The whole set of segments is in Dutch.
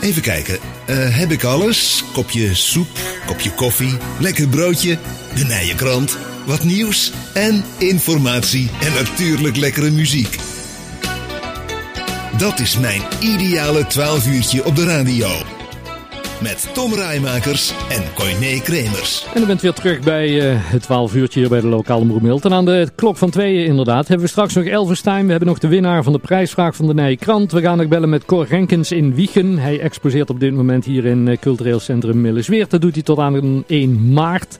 Even kijken. Eh, heb ik alles? Kopje soep, kopje koffie, lekker broodje, de Nijenkrant, wat nieuws en informatie en natuurlijk lekkere muziek. Dat is mijn ideale 12 uurtje op de radio. Met Tom Rijmakers en Coyne Kremers. En dan bent weer terug bij uh, het 12 uurtje hier bij de lokale Omroep Milton. Aan de klok van tweeën inderdaad hebben we straks nog Elverstein. We hebben nog de winnaar van de prijsvraag van de Nije Krant. We gaan nog bellen met Cor Renkens in Wiegen. Hij exposeert op dit moment hier in uh, cultureel centrum Millesweert. Dat doet hij tot aan 1 maart.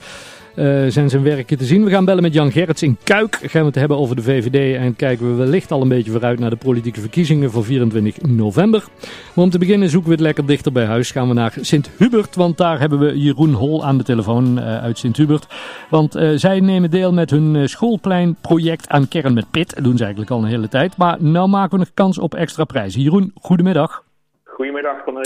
Uh, zijn zijn werken te zien. We gaan bellen met Jan Gerrits in Kuik. Gaan we het hebben over de VVD en kijken we wellicht al een beetje vooruit naar de politieke verkiezingen voor 24 november. Maar om te beginnen zoeken we het lekker dichter bij huis. Gaan we naar Sint-Hubert, want daar hebben we Jeroen Hol aan de telefoon uh, uit Sint-Hubert. Want uh, zij nemen deel met hun schoolpleinproject aan Kern met Pit. Dat doen ze eigenlijk al een hele tijd. Maar nu maken we nog kans op extra prijzen. Jeroen, goedemiddag. Goedemiddag, Corné.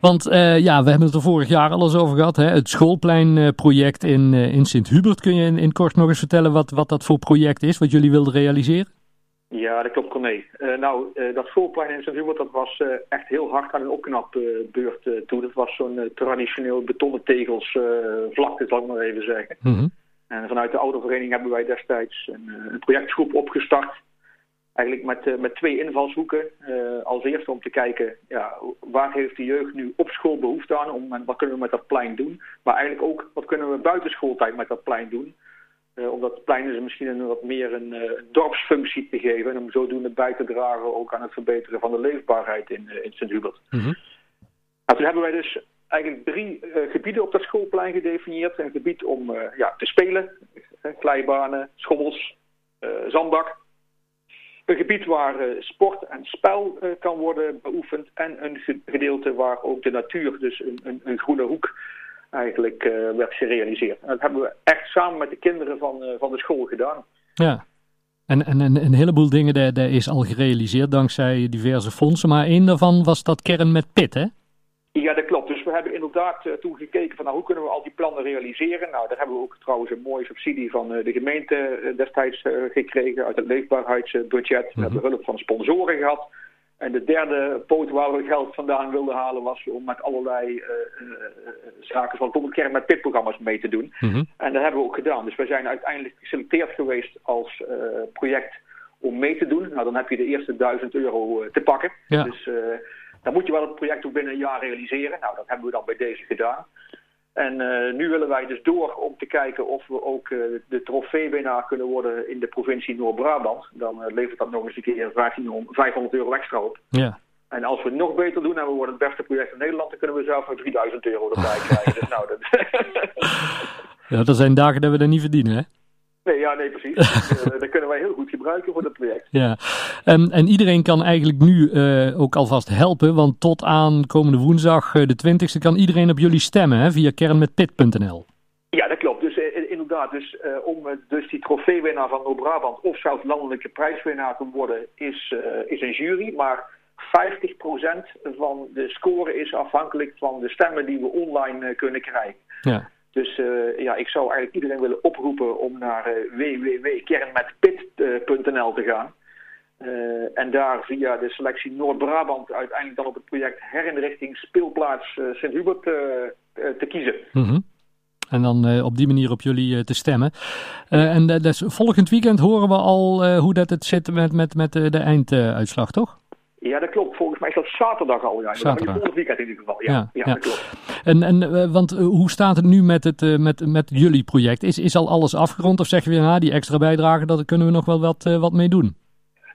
Want uh, ja, we hebben het er vorig jaar al eens over gehad. Hè? Het schoolpleinproject in, uh, in Sint-Hubert. Kun je in, in, kort nog eens vertellen wat, wat dat voor project is, wat jullie wilden realiseren? Ja, dat klopt, Corné. Uh, nou, dat schoolplein in Sint-Hubert dat was echt heel hard aan een opknapbeurt toe. Dat was zo'n traditioneel betonnen tegels vlakte, zal ik maar even zeggen. Mm -hmm. En vanuit de oudervereniging hebben wij destijds een, een projectgroep opgestart eigenlijk met, uh, met twee invalshoeken. Uh, als eerste om te kijken, ja, waar heeft de jeugd nu op school behoefte aan? Om, en wat kunnen we met dat plein doen? Maar eigenlijk ook, wat kunnen we buiten schooltijd met dat plein doen? Uh, om dat plein dus misschien een, wat meer een dorpsfunctie te geven. En om zodoende bij te dragen ook aan het verbeteren van de leefbaarheid in, in Sint-Hubert. Mm -hmm. nou, toen hebben wij dus eigenlijk drie gebieden op dat schoolplein gedefinieerd. Een gebied om ja, te spelen, glijbanen, schommels, zandbak. Een gebied waar uh, sport en spel uh, kan worden beoefend. En een gedeelte waar ook de natuur, dus een, een, een groene hoek, eigenlijk uh, werd gerealiseerd. En dat hebben we echt samen met de kinderen van, van de school gedaan. Ja, en, en, en een heleboel dingen daar, daar is al gerealiseerd dankzij diverse fondsen. Maar één daarvan was dat kern met pit, hè? Ja, dat klopt. Dus we hebben inderdaad uh, toen gekeken van nou, hoe kunnen we al die plannen realiseren. Nou, daar hebben we ook trouwens een mooie subsidie van uh, de gemeente uh, destijds gekregen uit het leefbaarheidsbudget. We hebben hulp van sponsoren gehad. En de derde poot waar we geld vandaan wilden halen was om met allerlei zaken zoals bijvoorbeeld kern met pitprogramma's mee te doen. Mm -hmm. En dat hebben we ook gedaan. Dus we zijn uiteindelijk geselecteerd geweest als project om mee te doen. Nou, dan heb je de eerste duizend euro te pakken. Ja. Dus dan moet je wel het project ook binnen een jaar realiseren. Nou, dat hebben we dan bij deze gedaan. En uh, nu willen wij dus door om te kijken of we ook uh, de trofeewinnaar kunnen worden in de provincie Noord-Brabant. Dan uh, levert dat nog eens een keer 1500, 500 euro extra op. Ja. En als we het nog beter doen en we worden het beste project in Nederland, dan kunnen we zelf nog 3000 euro erbij krijgen. dus nou, dat... ja, dat zijn dagen dat we dat niet verdienen, hè? Nee, ja, nee, precies. uh, dat kunnen wij heel goed gebruiken voor dat project. Ja, um, en iedereen kan eigenlijk nu uh, ook alvast helpen, want tot aan komende woensdag, uh, de 20e, kan iedereen op jullie stemmen hè, via kernmetpit.nl. Ja, dat klopt. Dus inderdaad, dus, om dus die trofeewinnaar van Noord-Brabant of zelfs landelijke prijswinnaar te worden, is, is een jury. Maar 50% van de score is afhankelijk van de stemmen die we online kunnen krijgen. Ja. Dus uh, ja, ik zou eigenlijk iedereen willen oproepen om naar uh, www.kernmetpit.nl te gaan. Uh, en daar via de selectie Noord-Brabant uiteindelijk dan op het project herinrichting speelplaats Sint-Hubert te kiezen. -hmm. En dan op die manier op jullie te stemmen. En volgend weekend horen we al hoe dat het zit met, met, met de einduitslag, toch? Ja, dat klopt. Volgens mij is dat zaterdag al. Ja. Zaterdag. Volgend weekend in ieder geval. Ja, ja, ja, ja. dat klopt. En, en, want hoe staat het nu met, het, met, met jullie project? Is, is al alles afgerond of zeggen we, nou, die extra bijdrage, daar kunnen we nog wel wat, wat mee doen?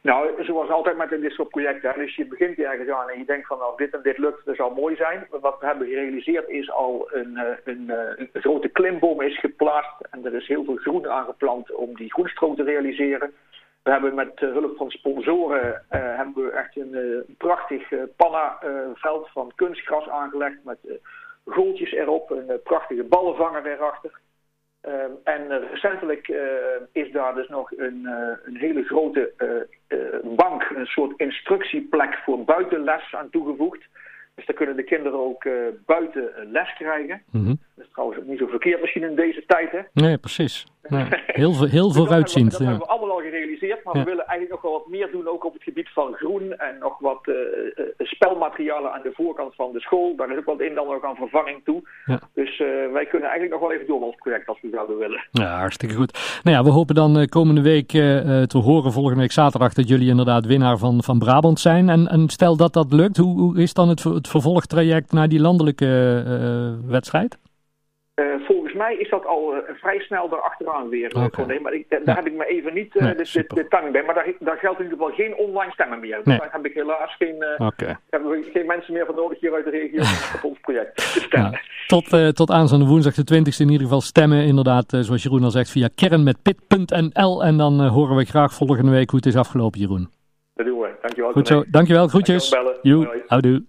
Nou, zoals altijd met dit soort projecten. Hè. Dus je begint ergens aan en je denkt van, nou, dit en dit lukt, dat zal mooi zijn. Wat we hebben gerealiseerd is al een, een, een, een grote klimboom is geplaatst. En er is heel veel groen aangeplant om die groenstroom te realiseren. We hebben met hulp van sponsoren uh, hebben we echt een uh, prachtig panna-veld van kunstgras aangelegd met goaltjes erop, een prachtige ballenvanger erachter. en recentelijk is daar dus nog een, een hele grote bank, een soort instructieplek voor buitenles aan toegevoegd. Dus daar kunnen de kinderen ook buiten les krijgen. Mm -hmm. Dat is trouwens ook niet zo verkeerd misschien in deze tijd, hè? Nee, precies. nee. Heel, heel vooruitziend. dat hebben we allemaal al maar we willen eigenlijk nog wel wat meer doen, ook op het gebied van groen en nog wat uh, spelmaterialen aan de voorkant van de school. Daar is ook wat een dan nog aan vervanging toe. Ja. Dus uh, wij kunnen eigenlijk nog wel even door ons project als we zouden willen. Ja, hartstikke goed. Nou ja, we hopen dan komende week te horen, volgende week zaterdag, dat jullie inderdaad winnaar van, van Brabant zijn. En, en stel dat dat lukt, hoe, hoe is dan het, het vervolgtraject naar die landelijke wedstrijd? Volgens mij is dat al uh, vrij snel erachteraan weer. Eh, okay. maar ik, daar heb ik me even niet nee, de, de, de, tang bij. Maar daar, daar geldt in ieder geval geen online stemmen meer. Dus nee. daar heb ik helaas geen, okay. hebben we geen mensen meer van nodig hier uit de regio op ons project te stemmen. Ja, tot, tot aanstaande woensdag de 20e in ieder geval stemmen. Inderdaad, zoals Jeroen al zegt, via kernmetpit.nl. En dan horen we graag volgende week hoe het is afgelopen, Jeroen. Dat doen we. Dankjewel. Goed zo. Dankjewel. Groetjes. Dankjewel bellen. Joe. Houdoe.